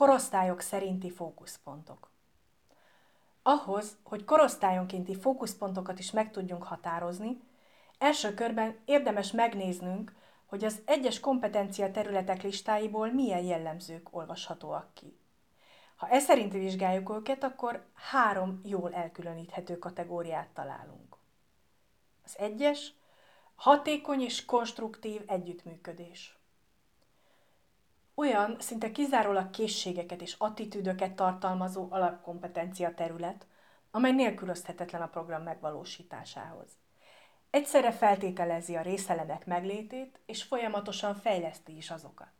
Korosztályok szerinti fókuszpontok. Ahhoz, hogy korosztályonkénti fókuszpontokat is meg tudjunk határozni, első körben érdemes megnéznünk, hogy az egyes kompetencia területek listáiból milyen jellemzők olvashatóak ki. Ha e szerint vizsgáljuk őket, akkor három jól elkülöníthető kategóriát találunk. Az egyes, hatékony és konstruktív együttműködés. Olyan szinte kizárólag készségeket és attitűdöket tartalmazó alapkompetencia terület, amely nélkülözhetetlen a program megvalósításához. Egyszerre feltételezi a részelemek meglétét, és folyamatosan fejleszti is azokat.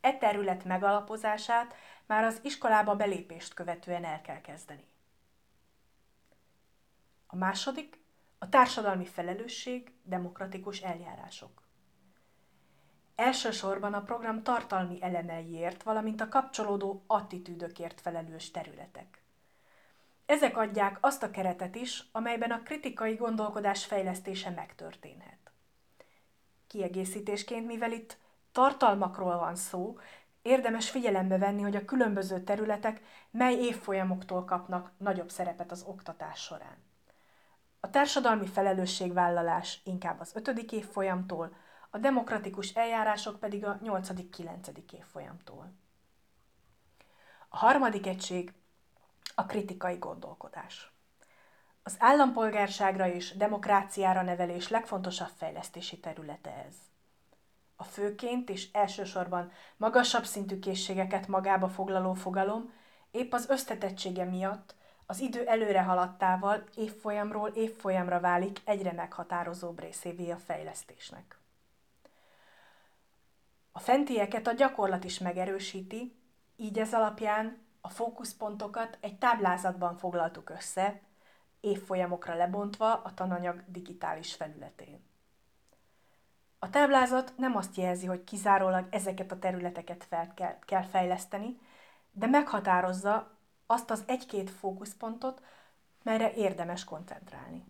E terület megalapozását már az iskolába belépést követően el kell kezdeni. A második a társadalmi felelősség, demokratikus eljárások. Elsősorban a program tartalmi elemeiért, valamint a kapcsolódó attitűdökért felelős területek. Ezek adják azt a keretet is, amelyben a kritikai gondolkodás fejlesztése megtörténhet. Kiegészítésként, mivel itt tartalmakról van szó, érdemes figyelembe venni, hogy a különböző területek mely évfolyamoktól kapnak nagyobb szerepet az oktatás során. A társadalmi felelősségvállalás inkább az ötödik évfolyamtól, a demokratikus eljárások pedig a 8.-9. évfolyamtól. A harmadik egység a kritikai gondolkodás. Az állampolgárságra és demokráciára nevelés legfontosabb fejlesztési területe ez. A főként és elsősorban magasabb szintű készségeket magába foglaló fogalom épp az összetettsége miatt az idő előre haladtával évfolyamról évfolyamra válik egyre meghatározóbb részévé a fejlesztésnek. Fentieket a gyakorlat is megerősíti, így ez alapján a fókuszpontokat egy táblázatban foglaltuk össze, évfolyamokra lebontva a tananyag digitális felületén. A táblázat nem azt jelzi, hogy kizárólag ezeket a területeket fel kell, kell fejleszteni, de meghatározza azt az egy-két fókuszpontot, melyre érdemes koncentrálni.